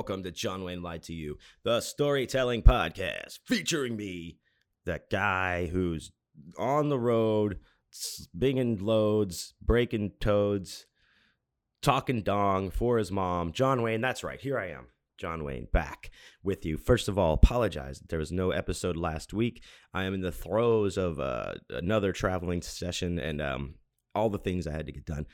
Welcome to John Wayne Lied to You, the storytelling podcast featuring me, that guy who's on the road, binging loads, breaking toads, talking dong for his mom. John Wayne, that's right. Here I am. John Wayne back with you. First of all, apologize. There was no episode last week. I am in the throes of uh, another traveling session and um, all the things I had to get done.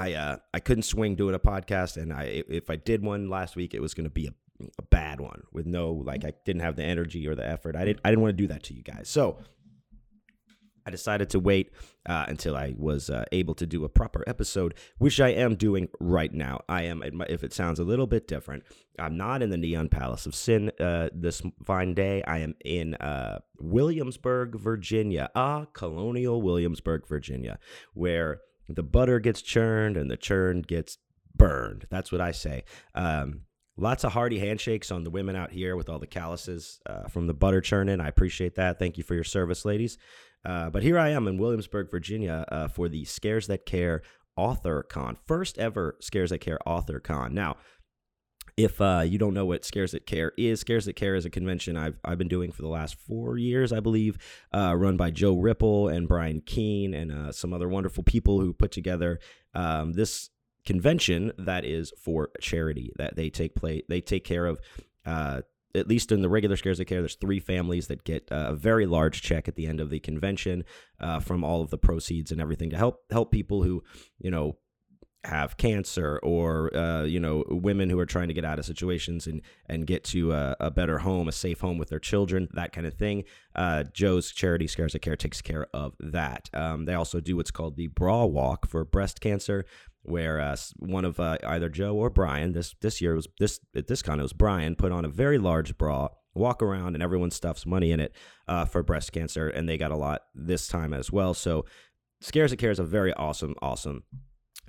I uh, I couldn't swing doing a podcast, and I if I did one last week, it was going to be a, a bad one with no like I didn't have the energy or the effort. I didn't I didn't want to do that to you guys. So I decided to wait uh, until I was uh, able to do a proper episode, which I am doing right now. I am, if it sounds a little bit different, I'm not in the Neon Palace of Sin uh, this fine day. I am in uh, Williamsburg, Virginia, ah, colonial Williamsburg, Virginia, where the butter gets churned and the churn gets burned. That's what I say. Um, lots of hearty handshakes on the women out here with all the calluses uh, from the butter churning. I appreciate that. Thank you for your service, ladies. Uh, but here I am in Williamsburg, Virginia, uh, for the Scares That Care Author Con, first ever Scares That Care Author Con. Now, if uh, you don't know what Scares That Care is, Scares That Care is a convention I've I've been doing for the last four years, I believe, uh, run by Joe Ripple and Brian Keene and uh, some other wonderful people who put together um, this convention that is for charity that they take play they take care of uh, at least in the regular scares that care, there's three families that get a very large check at the end of the convention uh, from all of the proceeds and everything to help help people who, you know, have cancer or uh, you know women who are trying to get out of situations and and get to a, a, better home, a safe home with their children, that kind of thing. Uh, Joe's charity Scares of Care takes care of that. Um, they also do what's called the Bra Walk for breast cancer where uh, one of uh, either Joe or Brian this this year was this at this con it was Brian put on a very large bra walk around and everyone stuffs money in it uh, for breast cancer and they got a lot this time as well so scares of care is a very awesome awesome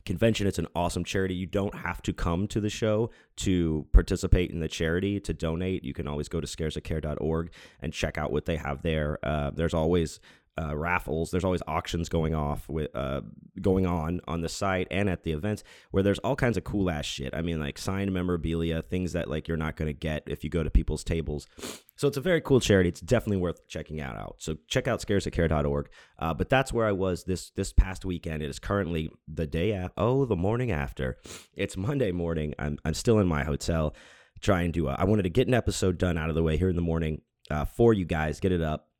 convention it's an awesome charity. You don't have to come to the show to participate in the charity to donate. You can always go to scaresatcare.org and check out what they have there. Uh, there's always uh, raffles. There's always auctions going off with uh, going on on the site and at the events where there's all kinds of cool ass shit. I mean, like signed memorabilia, things that like you're not gonna get if you go to people's tables. So it's a very cool charity. It's definitely worth checking out. out. So check out scaresatcare.org. Uh, but that's where I was this this past weekend. It is currently the day after. Oh, the morning after. It's Monday morning. I'm I'm still in my hotel trying to. Uh, I wanted to get an episode done out of the way here in the morning uh, for you guys. Get it up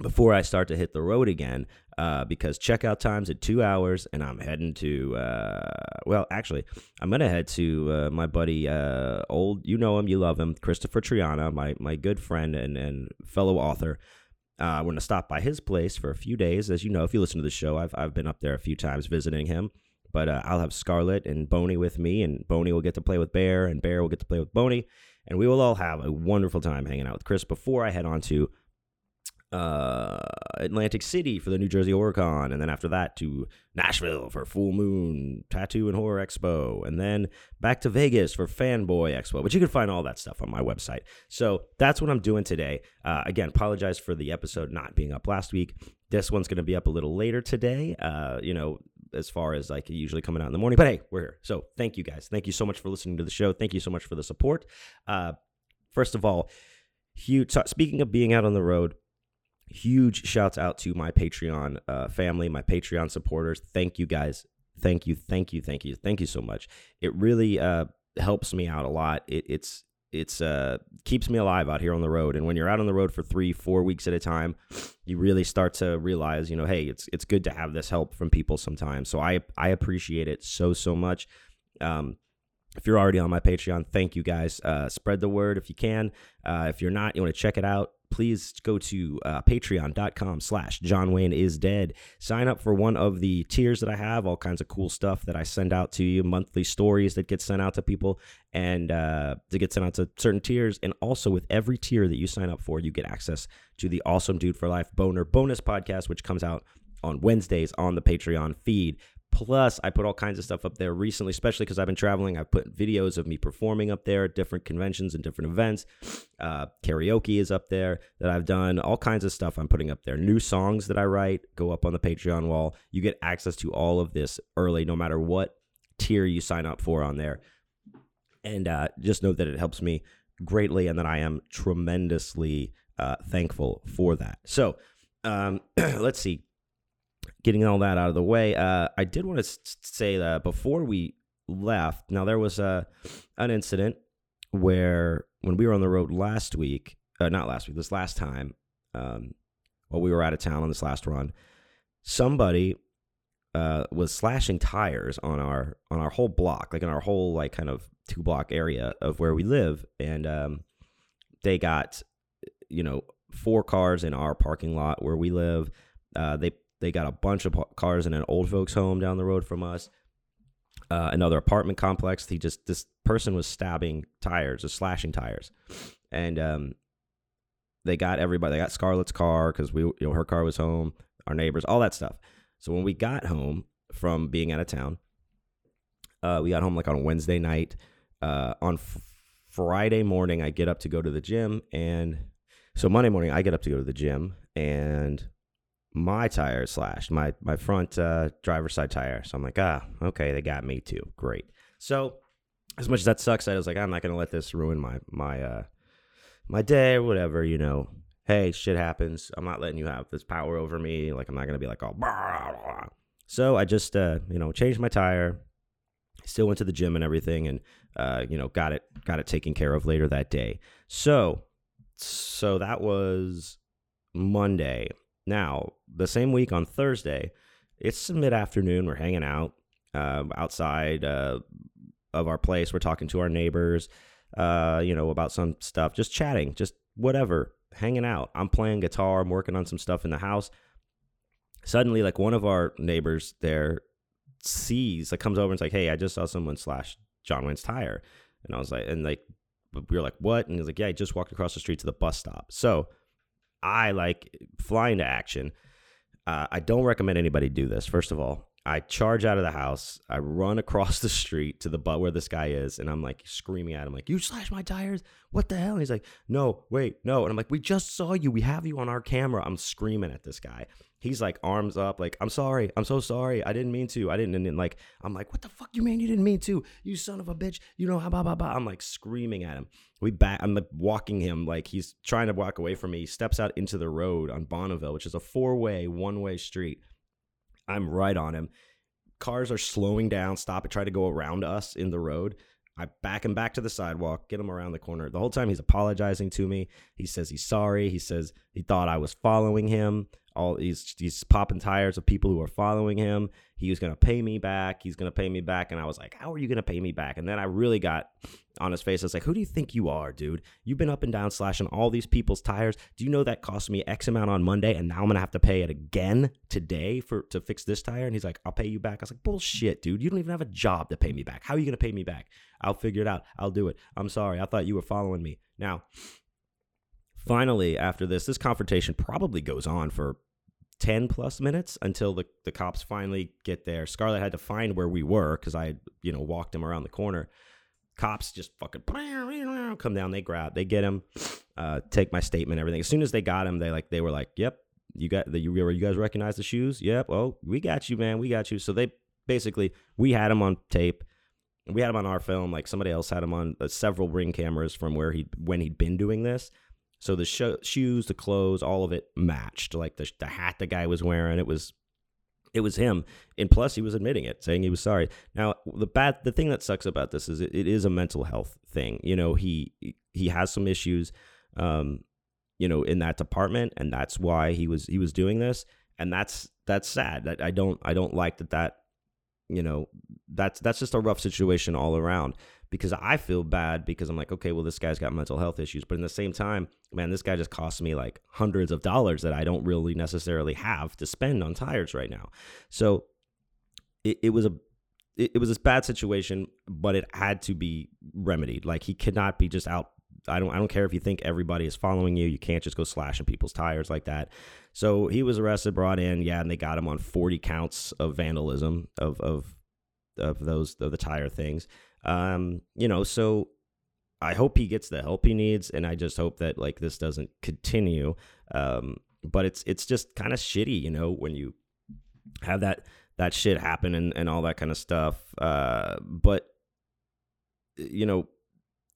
before I start to hit the road again, uh, because checkout time's at two hours, and I'm heading to. Uh, well, actually, I'm gonna head to uh, my buddy, uh, old, you know him, you love him, Christopher Triana, my my good friend and and fellow author. Uh, we're gonna stop by his place for a few days, as you know, if you listen to the show, I've I've been up there a few times visiting him. But uh, I'll have Scarlett and Boney with me, and Boney will get to play with Bear, and Bear will get to play with Boney, and we will all have a wonderful time hanging out with Chris before I head on to uh, Atlantic City for the New Jersey Horrorcon, and then after that to Nashville for Full Moon Tattoo and Horror Expo, and then back to Vegas for Fanboy Expo. But you can find all that stuff on my website. So that's what I'm doing today. Uh, again, apologize for the episode not being up last week. This one's going to be up a little later today. Uh, you know, as far as like usually coming out in the morning. But hey, we're here. So thank you guys. Thank you so much for listening to the show. Thank you so much for the support. Uh, first of all, huge. Speaking of being out on the road, huge shouts out to my Patreon uh, family, my Patreon supporters. Thank you guys. Thank you, thank you, thank you, thank you so much. It really uh, helps me out a lot. It, it's it's uh keeps me alive out here on the road. And when you're out on the road for three, four weeks at a time, you really start to realize, you know, hey, it's it's good to have this help from people sometimes. So I I appreciate it so so much. Um, if you're already on my Patreon, thank you guys. Uh, spread the word if you can. Uh, if you're not, you want to check it out please go to uh, patreon.com slash john wayne is dead. Sign up for one of the tiers that i have all kinds of cool stuff that i send out to you monthly stories that get sent out to people and uh, to get sent out to certain tiers. And also with every tier that you sign up for you get access to the awesome dude for life boner bonus podcast which comes out on wednesdays on the patreon feed Plus, I put all kinds of stuff up there recently, especially because I've been traveling. I've put videos of me performing up there at different conventions and different events. Uh, karaoke is up there that I've done. All kinds of stuff I'm putting up there. New songs that I write go up on the Patreon wall. You get access to all of this early, no matter what tier you sign up for on there. and uh, just know that it helps me greatly and that I am tremendously uh, thankful for that. So um, let's see. Getting all that out of the way, uh, I did want to say that before we left, now there was a an incident where when we were on the road last week, uh, not last week, this last time, um, while we were out of town on this last run, somebody uh, was slashing tires on our on our whole block, like in our whole like kind of two block area of where we live, and um, they got you know four cars in our parking lot where we live. Uh, they they got a bunch of cars in an old folks home down the road from us. Uh, another apartment complex. He just this person was stabbing tires, or slashing tires, and um, they got everybody. They got Scarlett's car because we, you know, her car was home. Our neighbors, all that stuff. So when we got home from being out of town, uh, we got home like on Wednesday night. Uh, on f- Friday morning, I get up to go to the gym, and so Monday morning I get up to go to the gym, and my tire slashed, my my front uh, driver's side tire. So I'm like, ah, okay, they got me too. Great. So as much as that sucks, I was like, I'm not gonna let this ruin my my uh, my day or whatever. You know, hey, shit happens. I'm not letting you have this power over me. Like I'm not gonna be like, oh, blah, blah. so I just uh, you know changed my tire. Still went to the gym and everything, and uh, you know got it got it taken care of later that day. So so that was Monday. Now, the same week on Thursday, it's mid afternoon. We're hanging out uh, outside uh, of our place. We're talking to our neighbors, uh, you know, about some stuff, just chatting, just whatever, hanging out. I'm playing guitar. I'm working on some stuff in the house. Suddenly, like one of our neighbors there sees, like comes over and's like, "Hey, I just saw someone slash John Wayne's tire," and I was like, and like we were like, "What?" And he's like, "Yeah, I just walked across the street to the bus stop." So I like flying to action. Uh, I don't recommend anybody do this. First of all, I charge out of the house. I run across the street to the butt where this guy is, and I'm like screaming at him, like, "You slashed my tires! What the hell?" And he's like, "No, wait, no." And I'm like, "We just saw you. We have you on our camera." I'm screaming at this guy. He's like arms up, like, "I'm sorry. I'm so sorry. I didn't mean to. I didn't." And like, I'm like, "What the fuck, you mean you didn't mean to? You son of a bitch! You know how blah blah blah." I'm like screaming at him. We back. I'm like walking him, like he's trying to walk away from me. He steps out into the road on Bonneville, which is a four way, one way street. I'm right on him. Cars are slowing down, stop and try to go around us in the road. I back him back to the sidewalk, get him around the corner. The whole time he's apologizing to me. He says he's sorry. He says he thought I was following him. All he's he's popping tires of people who are following him. He was gonna pay me back. He's gonna pay me back. And I was like, How are you gonna pay me back? And then I really got on his face. I was like, Who do you think you are, dude? You've been up and down slashing all these people's tires. Do you know that cost me X amount on Monday and now I'm gonna have to pay it again today for to fix this tire? And he's like, I'll pay you back. I was like, Bullshit, dude. You don't even have a job to pay me back. How are you gonna pay me back? I'll figure it out. I'll do it. I'm sorry. I thought you were following me. Now, finally, after this, this confrontation probably goes on for 10 plus minutes until the, the cops finally get there. Scarlett had to find where we were because I, you know, walked him around the corner. Cops just fucking come down. They grab, they get him, uh, take my statement, everything. As soon as they got him, they like, they were like, yep, you got the, you, you guys recognize the shoes? Yep. Oh, we got you, man. We got you. So they basically, we had him on tape. We had him on our film. Like somebody else had him on uh, several ring cameras from where he when he'd been doing this. So the sho- shoes, the clothes, all of it matched. Like the the hat the guy was wearing, it was it was him. And plus, he was admitting it, saying he was sorry. Now, the bad the thing that sucks about this is it, it is a mental health thing. You know, he he has some issues, um, you know, in that department, and that's why he was he was doing this. And that's that's sad. I, I don't I don't like that that you know that's that's just a rough situation all around because I feel bad because I'm like, okay, well, this guy's got mental health issues. But in the same time, man, this guy just cost me like hundreds of dollars that I don't really necessarily have to spend on tires right now. So it, it was a it, it was this bad situation, but it had to be remedied. Like he could not be just out. I don't I don't care if you think everybody is following you. You can't just go slashing people's tires like that. So he was arrested, brought in, yeah, and they got him on 40 counts of vandalism of of of those of the tire things. Um, you know, so I hope he gets the help he needs, and I just hope that like this doesn't continue. Um, but it's it's just kind of shitty, you know, when you have that that shit happen and, and all that kind of stuff. Uh, but you know,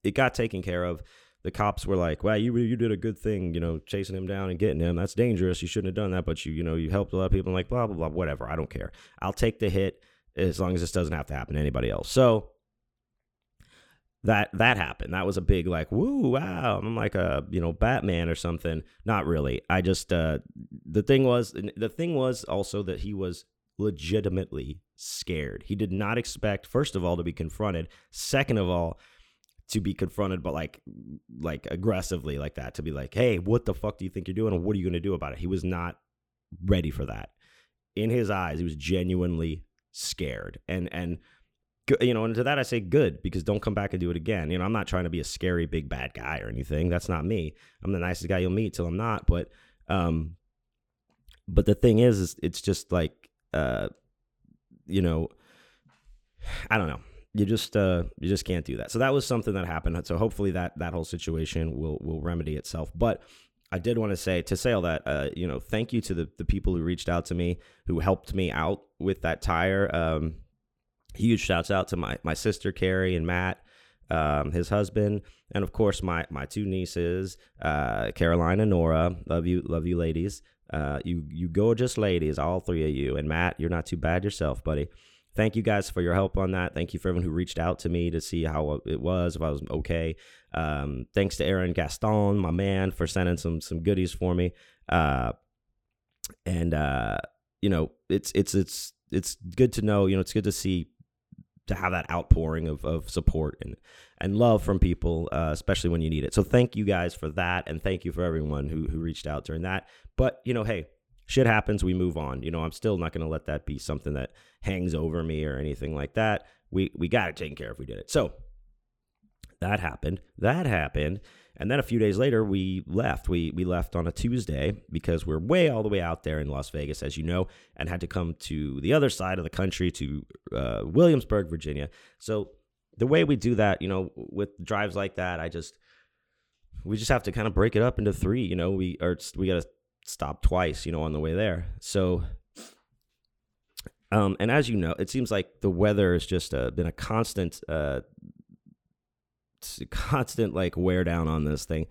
it got taken care of. The cops were like, "Well, you you did a good thing, you know, chasing him down and getting him. That's dangerous. You shouldn't have done that, but you you know you helped a lot of people." I'm like, blah blah blah, whatever. I don't care. I'll take the hit as long as this doesn't have to happen to anybody else. So that that happened. That was a big like woo wow. I'm like a you know Batman or something. Not really. I just uh the thing was the thing was also that he was legitimately scared. He did not expect first of all to be confronted. Second of all to be confronted but like like aggressively like that to be like hey what the fuck do you think you're doing what are you going to do about it he was not ready for that in his eyes he was genuinely scared and and you know, and to that I say good because don't come back and do it again. You know, I'm not trying to be a scary big bad guy or anything. That's not me. I'm the nicest guy you'll meet till I'm not. But, um, but the thing is, is it's just like, uh, you know, I don't know. You just, uh, you just can't do that. So that was something that happened. So hopefully that that whole situation will will remedy itself. But I did want to say to say all that, uh, you know, thank you to the the people who reached out to me who helped me out with that tire. Um, huge shouts out to my my sister Carrie and Matt, um, his husband, and of course my my two nieces, uh, Caroline and Nora. Love you, love you, ladies. Uh, you you gorgeous ladies, all three of you. And Matt, you're not too bad yourself, buddy. Thank you guys for your help on that. Thank you for everyone who reached out to me to see how it was, if I was okay. Um, thanks to Aaron Gaston, my man, for sending some some goodies for me. Uh, and uh, you know, it's it's it's it's good to know. You know, it's good to see to have that outpouring of, of support and and love from people, uh, especially when you need it. So thank you guys for that, and thank you for everyone who who reached out during that. But you know, hey, shit happens. We move on. You know, I'm still not going to let that be something that hangs over me or anything like that. We we got it taken care of. We did it. So that happened. That happened. And then a few days later, we left. We we left on a Tuesday because we're way all the way out there in Las Vegas, as you know, and had to come to the other side of the country to uh, Williamsburg, Virginia. So the way we do that, you know, with drives like that, I just we just have to kind of break it up into three. You know, we are we got to stop twice, you know, on the way there. So um, and as you know, it seems like the weather has just uh, been a constant uh, constant like wear down on this thing.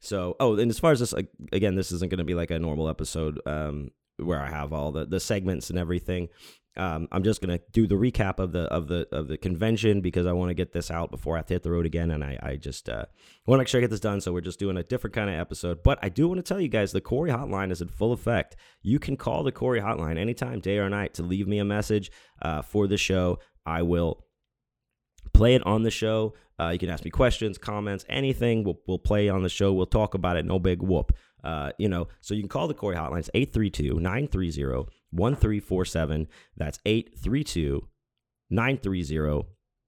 So, oh, and as far as this, again, this isn't going to be like a normal episode um, where I have all the the segments and everything. Um, I'm just gonna do the recap of the of the of the convention because I want to get this out before I have to hit the road again, and I I just uh, want to make sure I get this done. So we're just doing a different kind of episode. But I do want to tell you guys the Corey Hotline is in full effect. You can call the Corey Hotline anytime, day or night, to leave me a message uh, for the show. I will play it on the show. Uh, you can ask me questions, comments, anything. We'll, we'll play on the show. We'll talk about it. No big whoop. Uh, you know, so you can call the Corey hotline. It's 832 930 1347. That's 832 930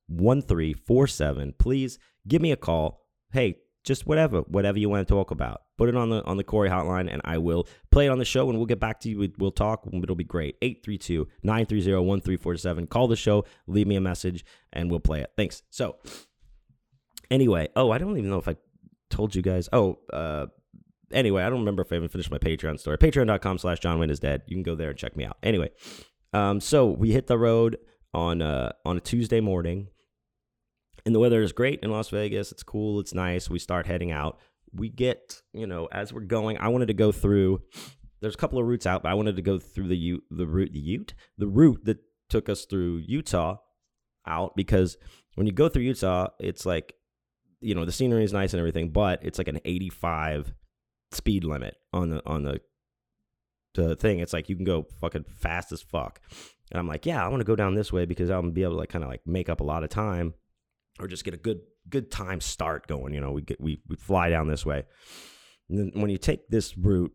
1347. Please give me a call. Hey, just whatever, whatever you want to talk about. Put it on the on the Corey hotline and I will play it on the show and we'll get back to you. We'll talk. It'll be great. 832-930-1347. Call the show, leave me a message, and we'll play it. Thanks. So anyway, oh, I don't even know if I told you guys. Oh, uh anyway, I don't remember if I even finished my Patreon story. Patreon.com slash John Wayne is dead. You can go there and check me out. Anyway. Um, so we hit the road on uh on a Tuesday morning and the weather is great in Las Vegas. It's cool. It's nice. We start heading out. We get, you know, as we're going, I wanted to go through. There's a couple of routes out, but I wanted to go through the Ute, the route, the Ute, the route that took us through Utah out because when you go through Utah, it's like, you know, the scenery is nice and everything, but it's like an 85 speed limit on the on the the thing. It's like you can go fucking fast as fuck. And I'm like, yeah, I want to go down this way because I'm gonna be able to like kind of like make up a lot of time or just get a good good time start going. You know, we get we we fly down this way. And then when you take this route,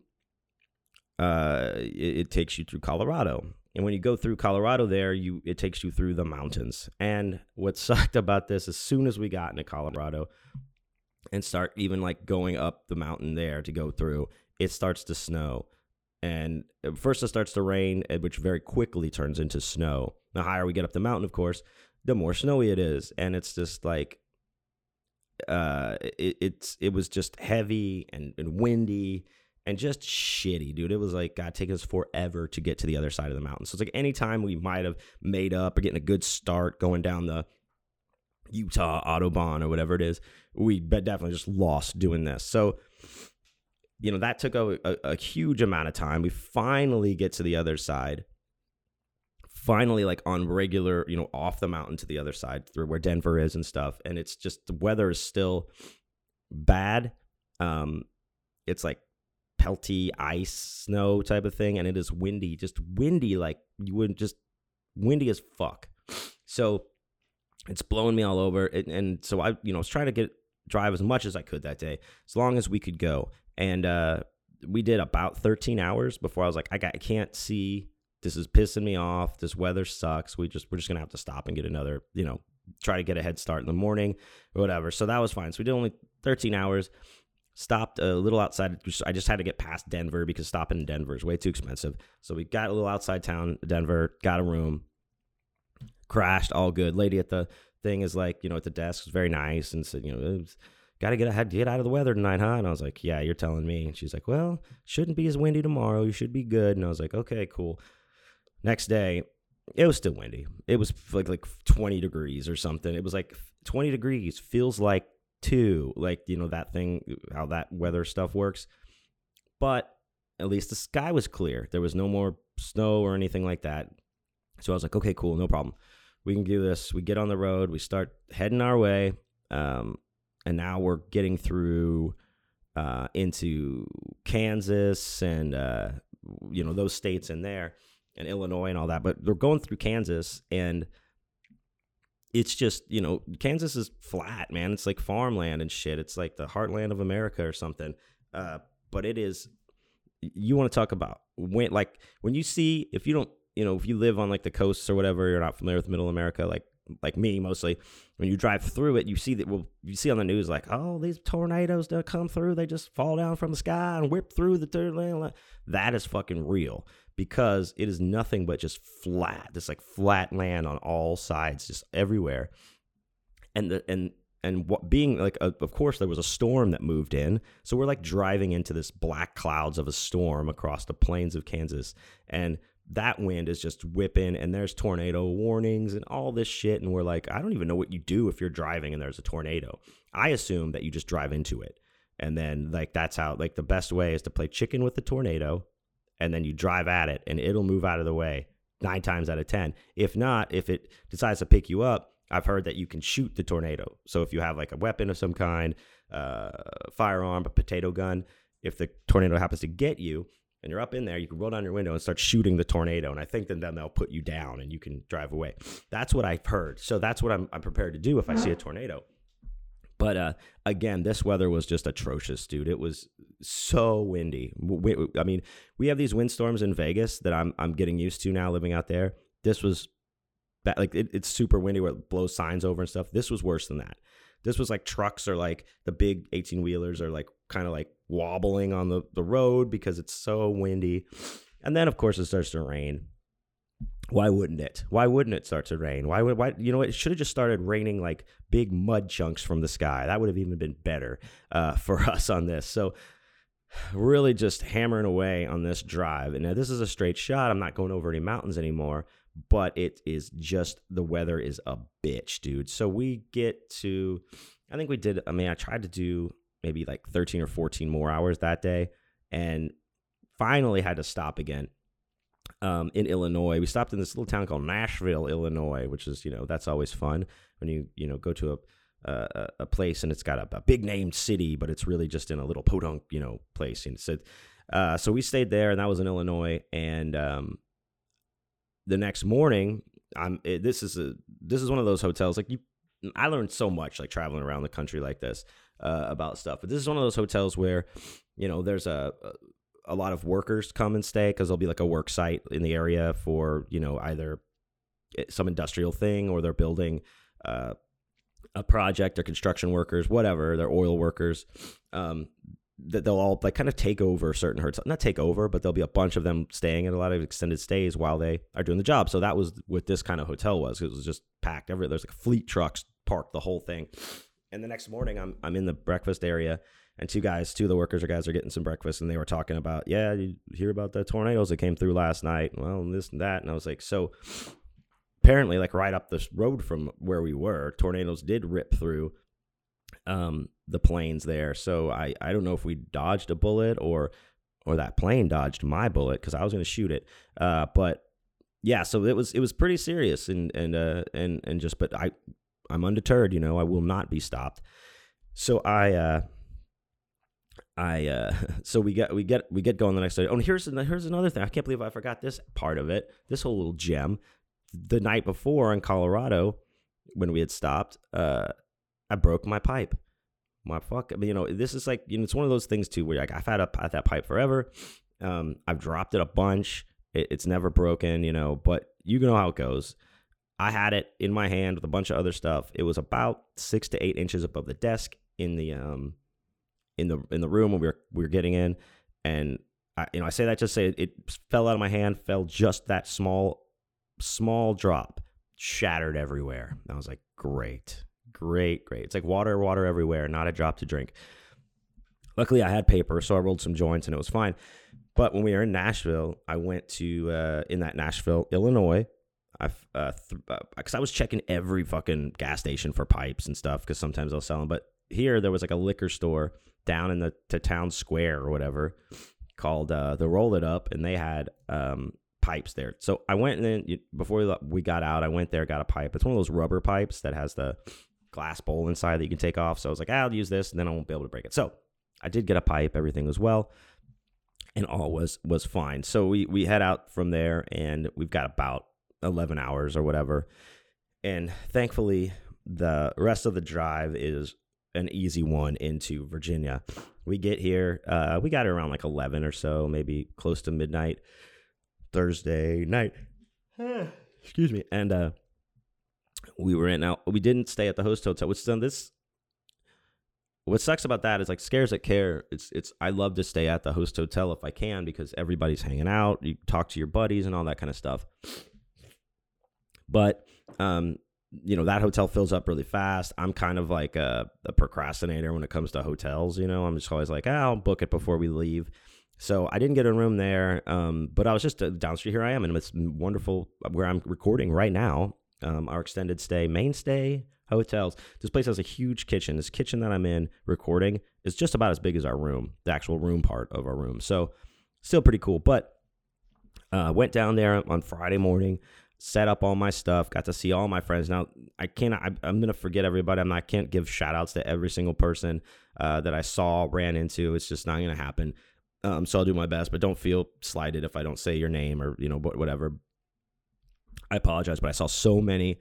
uh, it, it, takes you through Colorado. And when you go through Colorado, there you it takes you through the mountains. And what sucked about this, as soon as we got into Colorado and start even like going up the mountain there to go through, it starts to snow. And first it starts to rain, which very quickly turns into snow. The higher we get up the mountain, of course, the more snowy it is and it's just like uh it, it's it was just heavy and, and windy and just shitty dude it was like god taking us forever to get to the other side of the mountain so it's like anytime we might have made up or getting a good start going down the Utah Autobahn or whatever it is. We definitely just lost doing this. So, you know, that took a, a, a huge amount of time. We finally get to the other side. Finally, like on regular, you know, off the mountain to the other side through where Denver is and stuff. And it's just the weather is still bad. Um, it's like pelty ice snow type of thing, and it is windy, just windy, like you wouldn't just windy as fuck. So it's blowing me all over, and, and so I, you know, was trying to get drive as much as I could that day, as long as we could go, and uh, we did about 13 hours before I was like, I, got, I can't see. This is pissing me off. This weather sucks. We just we're just gonna have to stop and get another, you know, try to get a head start in the morning or whatever. So that was fine. So we did only 13 hours stopped a little outside. I just had to get past Denver because stopping in Denver is way too expensive. So we got a little outside town, Denver, got a room, crashed, all good. Lady at the thing is like, you know, at the desk was very nice and said, you know, got to get get out of the weather tonight, huh? And I was like, yeah, you're telling me. And she's like, well, shouldn't be as windy tomorrow. You should be good. And I was like, okay, cool. Next day, it was still windy. It was like like 20 degrees or something. It was like 20 degrees. Feels like two, Like, you know, that thing, how that weather stuff works. But at least the sky was clear. There was no more snow or anything like that. So I was like, okay, cool, no problem. We can do this. We get on the road, we start heading our way. Um, and now we're getting through uh, into Kansas and, uh, you know, those states in there and Illinois and all that. But they're going through Kansas and it's just you know Kansas is flat, man. It's like farmland and shit. It's like the heartland of America or something. Uh, but it is. You want to talk about when like when you see if you don't you know if you live on like the coasts or whatever you're not familiar with Middle America like like me mostly when you drive through it you see that well you see on the news like oh these tornadoes that come through they just fall down from the sky and whip through the third lane that is fucking real because it is nothing but just flat, just like flat land on all sides, just everywhere. And the and and what being like a, of course there was a storm that moved in so we're like driving into this black clouds of a storm across the plains of kansas and that wind is just whipping and there's tornado warnings and all this shit and we're like i don't even know what you do if you're driving and there's a tornado i assume that you just drive into it and then like that's how like the best way is to play chicken with the tornado and then you drive at it and it'll move out of the way nine times out of 10. If not, if it decides to pick you up, I've heard that you can shoot the tornado. So if you have like a weapon of some kind, uh, firearm, a potato gun, if the tornado happens to get you and you're up in there, you can roll down your window and start shooting the tornado. And I think then, then they'll put you down and you can drive away. That's what I've heard. So that's what I'm, I'm prepared to do if I see a tornado. But uh, again, this weather was just atrocious, dude. It was so windy. I mean, we have these windstorms in Vegas that I'm I'm getting used to now living out there. This was bad, like it, it's super windy where it blows signs over and stuff. This was worse than that. This was like trucks or like the big 18 wheelers are like kind of like wobbling on the, the road because it's so windy. And then of course it starts to rain why wouldn't it? Why wouldn't it start to rain? Why would why you know it should have just started raining like big mud chunks from the sky. That would have even been better uh, for us on this. So really just hammering away on this drive. And now this is a straight shot. I'm not going over any mountains anymore, but it is just the weather is a bitch, dude. So we get to I think we did I mean I tried to do maybe like 13 or 14 more hours that day and finally had to stop again um, in Illinois. We stopped in this little town called Nashville, Illinois, which is you know that's always fun when you you know go to a a, a place and it's got a, a, big named city, but it's really just in a little podunk you know place. And so uh, so we stayed there, and that was in Illinois. And um, the next morning, I'm it, this is a this is one of those hotels like you. I learned so much like traveling around the country like this uh, about stuff, but this is one of those hotels where you know there's a, a lot of workers come and stay because there'll be like a work site in the area for you know either eh, some industrial thing or they're building uh, a project or construction workers whatever they're oil workers um, that they'll all like kind of take over certain herds not take over but there'll be a bunch of them staying at a lot of extended stays while they are doing the job. So that was what this kind of hotel was it was just packed every there's like fleet trucks parked the whole thing and the next morning i'm i'm in the breakfast area and two guys, two of the workers or guys are getting some breakfast, and they were talking about, yeah, you hear about the tornadoes that came through last night? Well, and this and that, and I was like, so apparently, like right up this road from where we were, tornadoes did rip through um, the plains there. So I, I don't know if we dodged a bullet or or that plane dodged my bullet because I was going to shoot it. Uh, but yeah, so it was it was pretty serious and and uh, and and just but I I'm undeterred. You know, I will not be stopped. So I. Uh, I uh so we get we get we get going the next day. Oh, and here's here's another thing. I can't believe I forgot this part of it. This whole little gem. The night before in Colorado, when we had stopped, uh, I broke my pipe. My fuck, I mean, you know, this is like you know, it's one of those things too where like I've had a that pipe forever. Um, I've dropped it a bunch. It, it's never broken, you know, but you know how it goes. I had it in my hand with a bunch of other stuff. It was about six to eight inches above the desk in the um in the in the room when we were we were getting in, and I you know I say that just say it, fell out of my hand, fell just that small small drop, shattered everywhere. I was like, great, great, great. It's like water, water everywhere, not a drop to drink. Luckily, I had paper, so I rolled some joints and it was fine. But when we were in Nashville, I went to uh, in that Nashville, Illinois. I uh, because uh, I was checking every fucking gas station for pipes and stuff because sometimes they'll sell them. But here there was like a liquor store down in the to town square or whatever called uh, the Roll It Up, and they had um, pipes there. So I went and then before we got out, I went there, got a pipe. It's one of those rubber pipes that has the glass bowl inside that you can take off. So I was like, I'll use this, and then I won't be able to break it. So I did get a pipe. Everything was well and all was was fine. So we we head out from there, and we've got about eleven hours or whatever. And thankfully, the rest of the drive is an easy one into Virginia. We get here, uh, we got around like eleven or so, maybe close to midnight Thursday night. Excuse me, and uh, we were in. Now we didn't stay at the host hotel. Which done this what sucks about that is like scares at care it's it's i love to stay at the host hotel if i can because everybody's hanging out you talk to your buddies and all that kind of stuff but um you know that hotel fills up really fast i'm kind of like a, a procrastinator when it comes to hotels you know i'm just always like oh, i'll book it before we leave so i didn't get a room there um, but i was just uh, down street here i am and it's wonderful where i'm recording right now um, our extended stay mainstay hotels. This place has a huge kitchen. This kitchen that I'm in recording is just about as big as our room, the actual room part of our room. So still pretty cool. But uh, went down there on Friday morning, set up all my stuff, got to see all my friends. Now I can't. I, am gonna forget everybody. I'm not. I can't give shout outs to every single person uh, that I saw, ran into. It's just not gonna happen. Um, so I'll do my best, but don't feel slighted if I don't say your name or you know whatever. I apologize, but I saw so many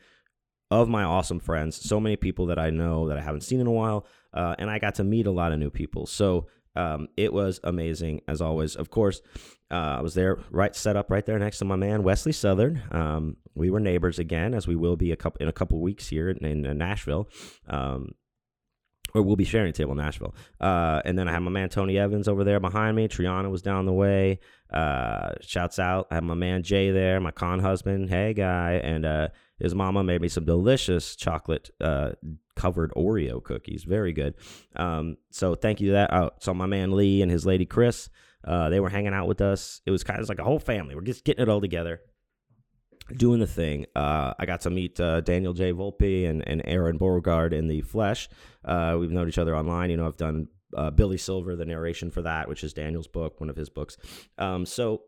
of my awesome friends, so many people that I know that I haven't seen in a while, uh, and I got to meet a lot of new people. So um, it was amazing as always. Of course, uh, I was there, right, set up right there next to my man Wesley Southard. Um, we were neighbors again, as we will be a couple in a couple weeks here in, in Nashville. Um, or we'll be sharing a table in Nashville. Uh, and then I have my man Tony Evans over there behind me. Triana was down the way. Uh, shouts out. I have my man Jay there, my con husband. Hey, guy. And uh, his mama made me some delicious chocolate uh, covered Oreo cookies. Very good. Um, so thank you to that. Oh, so my man Lee and his lady Chris, uh, they were hanging out with us. It was kind of like a whole family. We're just getting it all together, doing the thing. Uh, I got to meet uh, Daniel J. Volpe and, and Aron Beauregard in the flesh. Uh, we've known each other online. You know, I've done uh, Billy Silver, the narration for that, which is Daniel's book, one of his books. Um, so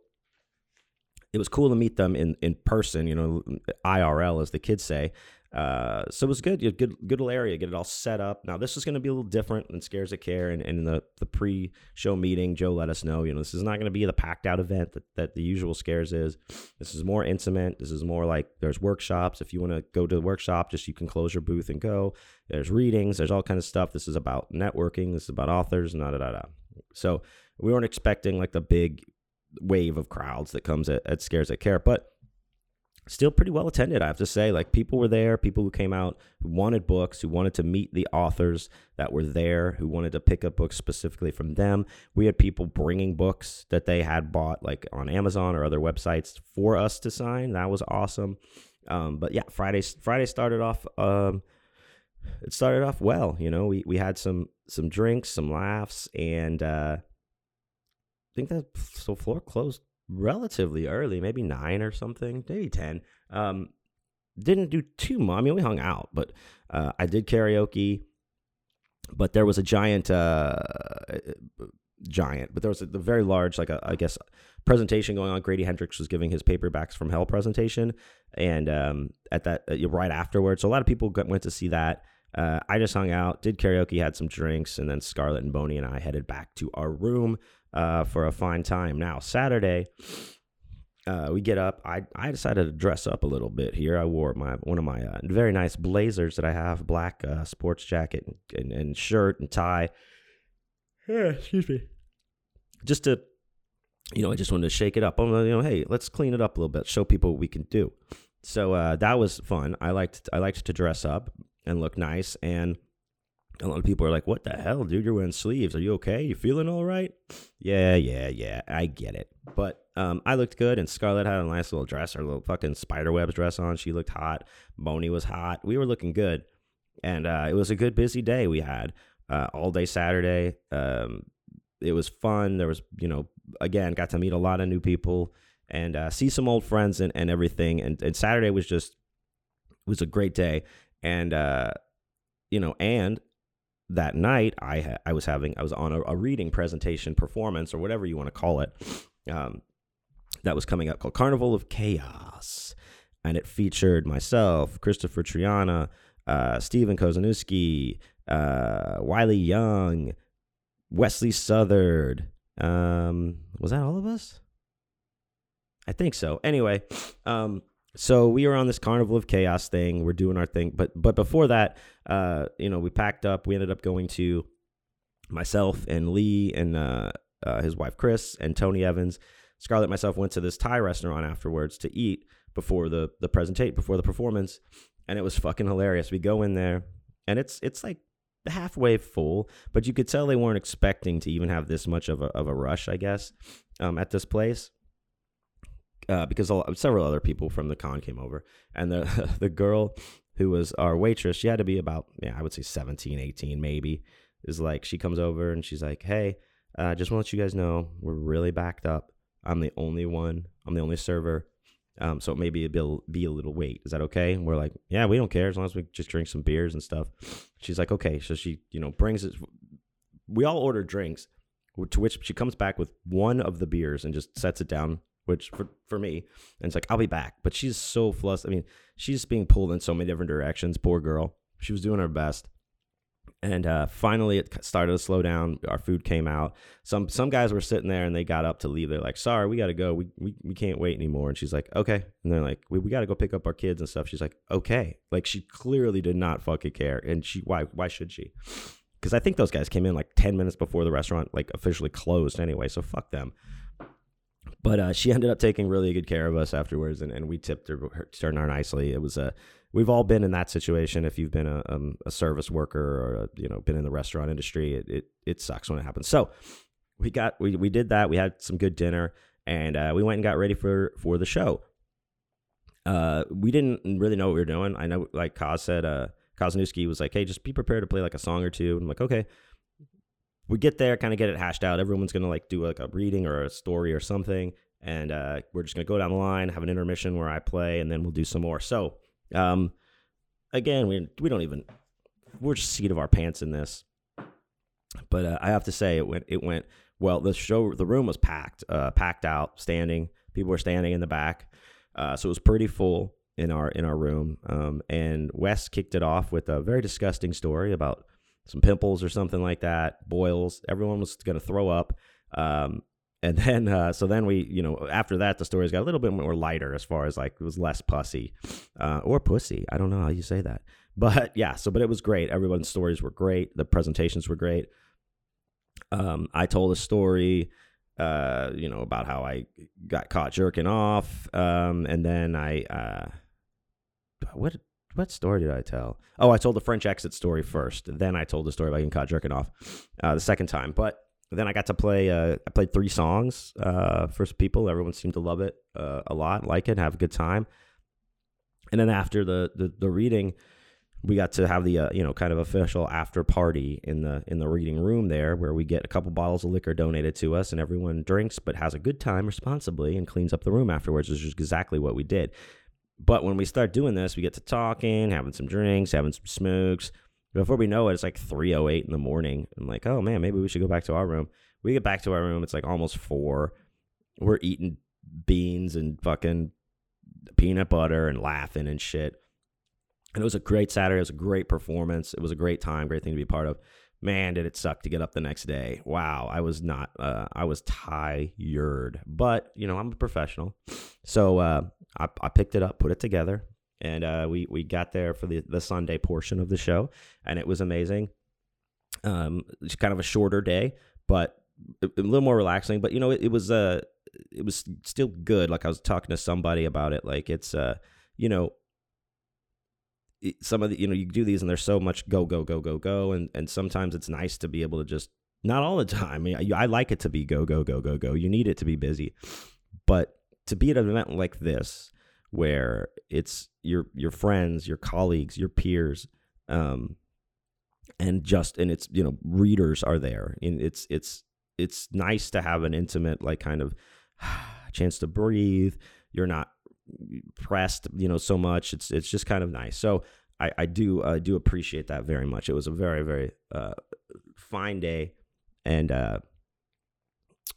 it was cool to meet them in, in person, you know, IRL as the kids say. Uh, so it was good, good, good little area, get it all set up. Now this is going to be a little different than Scares at Care, and, and in the the pre-show meeting, Joe let us know, you know, this is not going to be the packed out event that, that the usual Scares is. This is more intimate. This is more like there's workshops. If you want to go to the workshop, just you can close your booth and go. There's readings. There's all kind of stuff. This is about networking. This is about authors. Da da da da. So we weren't expecting like the big wave of crowds that comes at, at Scares at Care, but still pretty well attended, I have to say. Like people were there, people who came out who wanted books, who wanted to meet the authors that were there, who wanted to pick up books specifically from them. We had people bringing books that they had bought like on Amazon or other websites for us to sign. That was awesome. Um, but yeah, Friday Friday started off um, it started off well, you know. We we had some some drinks, some laughs and uh I think that so floor closed relatively early, maybe nine or something, maybe ten. Um, didn't do too much. I mean, we hung out, but uh, I did karaoke. But there was a giant, uh, giant, but there was a the very large, like a, I guess, presentation going on. Grady Hendrix was giving his Paperbacks from Hell presentation, and um, at that uh, right afterwards, so a lot of people went to see that. Uh, I just hung out, did karaoke, had some drinks, and then Scarlett and Boney and I headed back to our room uh, for a fine time. Now Saturday, uh, we get up. I I decided to dress up a little bit here. I wore my one of my uh, very nice blazers that I have, black uh, sports jacket and, and, and, shirt and tie. Yeah, excuse me. Just to, you know, I just wanted to shake it up. I'm, you know, hey, let's clean it up a little bit, show people what we can do. So uh, that was fun. I liked I liked to dress up and look nice. And a lot of people are like, "What the hell, dude? You're wearing sleeves. Are you okay? You feeling all right?" Yeah, yeah, yeah. I get it. But um, I looked good, and Scarlett had a nice little dress, her little fucking spiderwebs dress on. She looked hot. Boney was hot. We were looking good, and uh, it was a good busy day we had uh, all day Saturday. Um, it was fun. There was, you know, again, got to meet a lot of new people and uh, see some old friends and, and everything. And, and Saturday was just was a great day and uh, you know, and that night I ha- I was having I was on a, a, reading presentation performance or whatever you want to call it. Um, that was coming up called Carnival of Chaos, and it featured myself, Christopher Triana, uh, Stephen Kozeniewski, uh, Wiley Young, Wesley Southard. Um, was that all of us? I think so. Anyway, um, so we were on this carnival of chaos thing. We're doing our thing. But but before that uh you know we packed up. We ended up going to myself and lee and uh, uh, his wife chris and tony evans. Scarlett myself went to this thai restaurant afterwards to eat before the the presentation before the performance. And it was fucking hilarious. We go in there and it's it's like halfway full. But you could tell they weren't expecting to even have this much of a, of a rush i guess um, at this place uh, because several other people from the con came over, and the the girl who was our waitress, she had to be about yeah, I would say 17, 18 maybe. Is like she comes over and she's like, "Hey, I uh, just want to let you guys know we're really backed up. I'm the only one. I'm the only server. Um, so maybe it'll be a little wait. Is that okay? And we're like, yeah, we don't care as long as we just drink some beers and stuff. She's like, okay. So she, you know, brings it. We all order drinks, to which she comes back with one of the beers and just sets it down which for, for me, and it's like, I'll be back. But she's so flustered. I mean, she's being pulled in so many different directions. Poor girl. She was doing her best. And uh, finally, it started to slow down. Our food came out. Some some guys were sitting there and they got up to leave. They're like, "Sorry, we got to go. We, we we can't wait anymore." And she's like, "Okay." And they're like, "We, we got to go pick up our kids and stuff." She's like, "Okay." Like she clearly did not fucking care. And she why why should she? Because I think those guys came in like ten minutes before the restaurant like officially closed anyway. So fuck them. But uh, she ended up taking really good care of us afterwards, and, and we tipped her, her her nicely. It was a we've all been in that situation. If you've been a, um, a service worker or a, you know been in the restaurant industry, it, it it sucks when it happens. So we got we we did that. We had some good dinner, and uh, we went and got ready for for the show. Uh, we didn't really know what we were doing. I know, like Kaz said, uh, Kozeniewski was like, "Hey, just be prepared to play like a song or two. And I'm like, "Okay." We get there, kind of get it hashed out. Everyone's gonna like do like a reading or a story or something, and uh, we're just gonna go down the line, have an intermission where I play, and then we'll do some more. So, um, again, we we don't even we're just seat of our pants in this, but uh, I have to say it went it went well. The show, the room was packed, uh, packed out, standing. People were standing in the back, uh, so it was pretty full in our in our room. Um, and Wes kicked it off with a very disgusting story about some pimples or something like that, boils. Everyone was going to throw up. Um, and then, uh, so then we, you know, after that, the stories got a little bit more lighter as far as like it was less pussy uh, or pussy. I don't know how you say that. But yeah, so, but it was great. Everyone's stories were great. The presentations were great. Um, I told a story, uh, you know, about how I got caught jerking off. Um, and then I, uh, what what story did I tell? Oh, I told the French exit story first. Then I told the story about getting caught jerking off uh, the second time. But then I got to play. Uh, I played three songs uh, for people. Everyone seemed to love it uh, a lot, like it, have a good time. And then after the the, the reading, we got to have the uh, you know kind of official after party in the in the reading room there, where we get a couple bottles of liquor donated to us, and everyone drinks but has a good time responsibly and cleans up the room afterwards. Which is exactly what we did but when we start doing this, we get to talking, having some drinks, having some smokes. Before we know it, it's like 3:08 in the morning. I'm like, oh man, maybe we should go back to our room. We get back to our room, it's like almost four. We're eating beans and fucking peanut butter and laughing and shit. And it was a great Saturday. It was a great performance. It was a great time, great thing to be part of. Man, did it suck to get up the next day. Wow, I was not, uh, I was tired. But, you know, I'm a professional. So uh, I, I picked it up, put it together, and uh, we, we got there for the, the Sunday portion of the show, and it was amazing. Um, it's kind of a shorter day, but a, little more relaxing. But, you know, it, it was, uh, it was still good. Like I was talking to somebody about it. Like it's, uh, you know, some of the you know you do these and there's so much go go go go go and and sometimes it's nice to be able to just not all the time I, I like it to be go go go go go. You need it to be busy. But to be at an event like this where it's your your friends your colleagues your peers um and just and it's you know readers are there and it's it's it's nice to have an intimate like kind of chance to breathe. You're not pressed, you know, so much. It's it's just kind of nice. So I, I do I do appreciate that very much. It was a very very uh, fine day, and uh,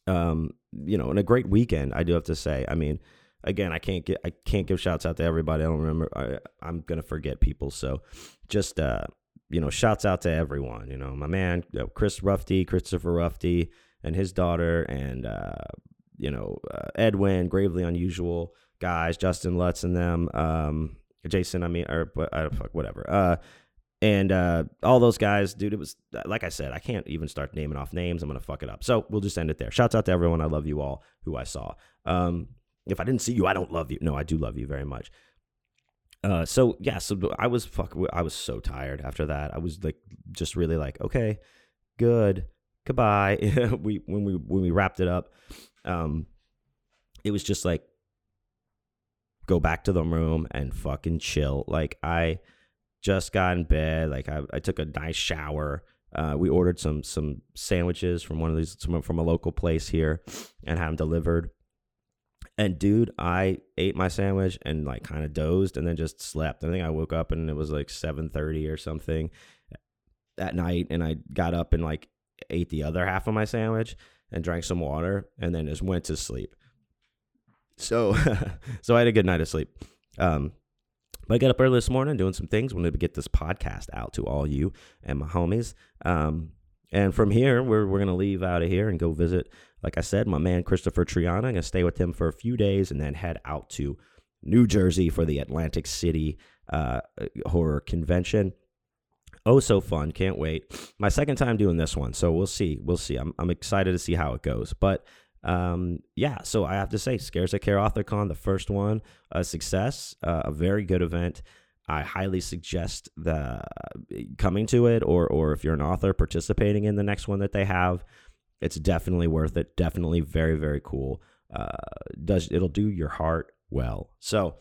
um, you know, and a great weekend. I do have to say. I mean, again, I can't get I can't give shouts out to everybody. I don't remember. I, I'm gonna forget people. So just uh, you know, shouts out to everyone. You know, my man Chris Ruffty, Christopher Ruffty, and his daughter, and uh, you know, uh, Edwin, Gravely Unusual guys, Justin Lutz and them, um, Jason, I mean, or uh, whatever. Uh, and uh, all those guys, dude, it was like I said, I can't even start naming off names. I'm gonna fuck it up. So we'll just end it there. Shouts out to everyone. I love you all who I saw. Um, if I didn't see you, I don't love you. No, I do love you very much. Uh, so yeah, so I was fuck. I was so tired after that. I was like, just really like, okay, good, goodbye. we when we when we wrapped it up, um, it was just like go back to the room and fucking chill. Like I just got in bed. Like I, I took a nice shower. Uh, we ordered some some sandwiches from one of these from a local place here and had them delivered. And dude, I ate my sandwich and like kind of dozed and then just slept. I think I woke up and it was like seven thirty or something at night, and I got up and like ate the other half of my sandwich and drank some water and then just went to sleep. So, so I had a good night of sleep. Um, but I got up early this morning doing some things. Wanted to get this podcast out to all you and my homies. Um, and from here, we're we're gonna leave out of here and go visit, like I said, my man Christopher Triana. I'm gonna stay with him for a few days and then head out to New Jersey for the Atlantic City uh, horror convention. Oh, so fun! Can't wait. My second time doing this one, so we'll see. We'll see. I'm I'm excited to see how it goes. But um, yeah, so I have to say, Scares That Care AuthorCon, the first one, a success, uh, a very good event. I highly suggest the coming to it, or or if you're an author participating in the next one that they have, it's definitely worth it. Definitely very very cool. Uh, does it'll do your heart well. So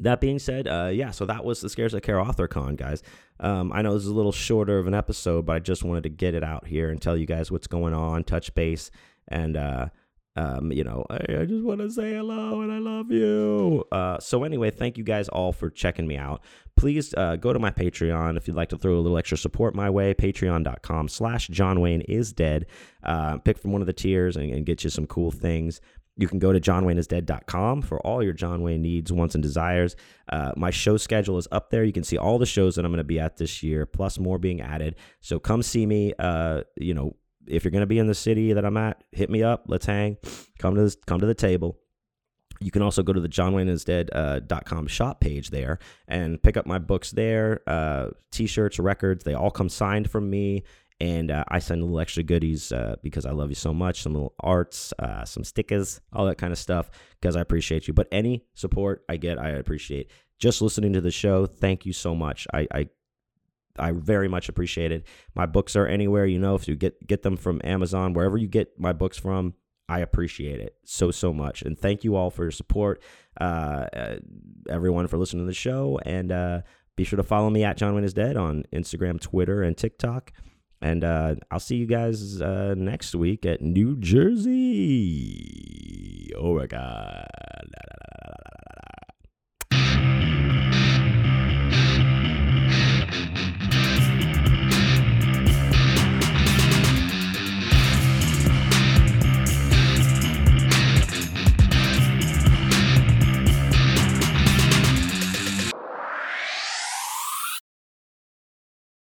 that being said, uh, yeah, so that was the Scares That Care AuthorCon, guys. Um, I know this is a little shorter of an episode, but I just wanted to get it out here and tell you guys what's going on, touch base and uh, um, you know, I, I just want to say hello and I love you. Uh, so anyway, thank you guys all for checking me out. Please uh, go to my Patreon if you'd like to throw a little extra support my way. Patreon.com slash John Wayne is dead. Uh, pick from one of the tiers and, and get you some cool things. You can go to johnwayneisdead.com for all your John Wayne needs, wants, and desires. Uh, my show schedule is up there. You can see all the shows that I'm going to be at this year, plus more being added. So come see me. Uh, you know, if you're going to be in the city that I'm at, hit me up. Let's hang. Come to this, come to the table. You can also go to the johnwayneisdead.com uh, shop page there and pick up my books there, uh, t-shirts, records. They all come signed from me. And uh, I send a little extra goodies uh, because I love you so much. Some little arts, uh, some stickers, all that kind of stuff because I appreciate you. But any support I get, I appreciate. Just listening to the show, thank you so much. I, I I very much appreciate it. My books are anywhere, you know, if you get get them from Amazon, wherever you get my books from, I appreciate it so so much. And thank you all for your support, uh, uh, everyone for listening to the show, and uh, be sure to follow me at John Wayne is Dead on Instagram, Twitter, and TikTok. And uh, I'll see you guys uh, next week at New Jersey. Oh my God.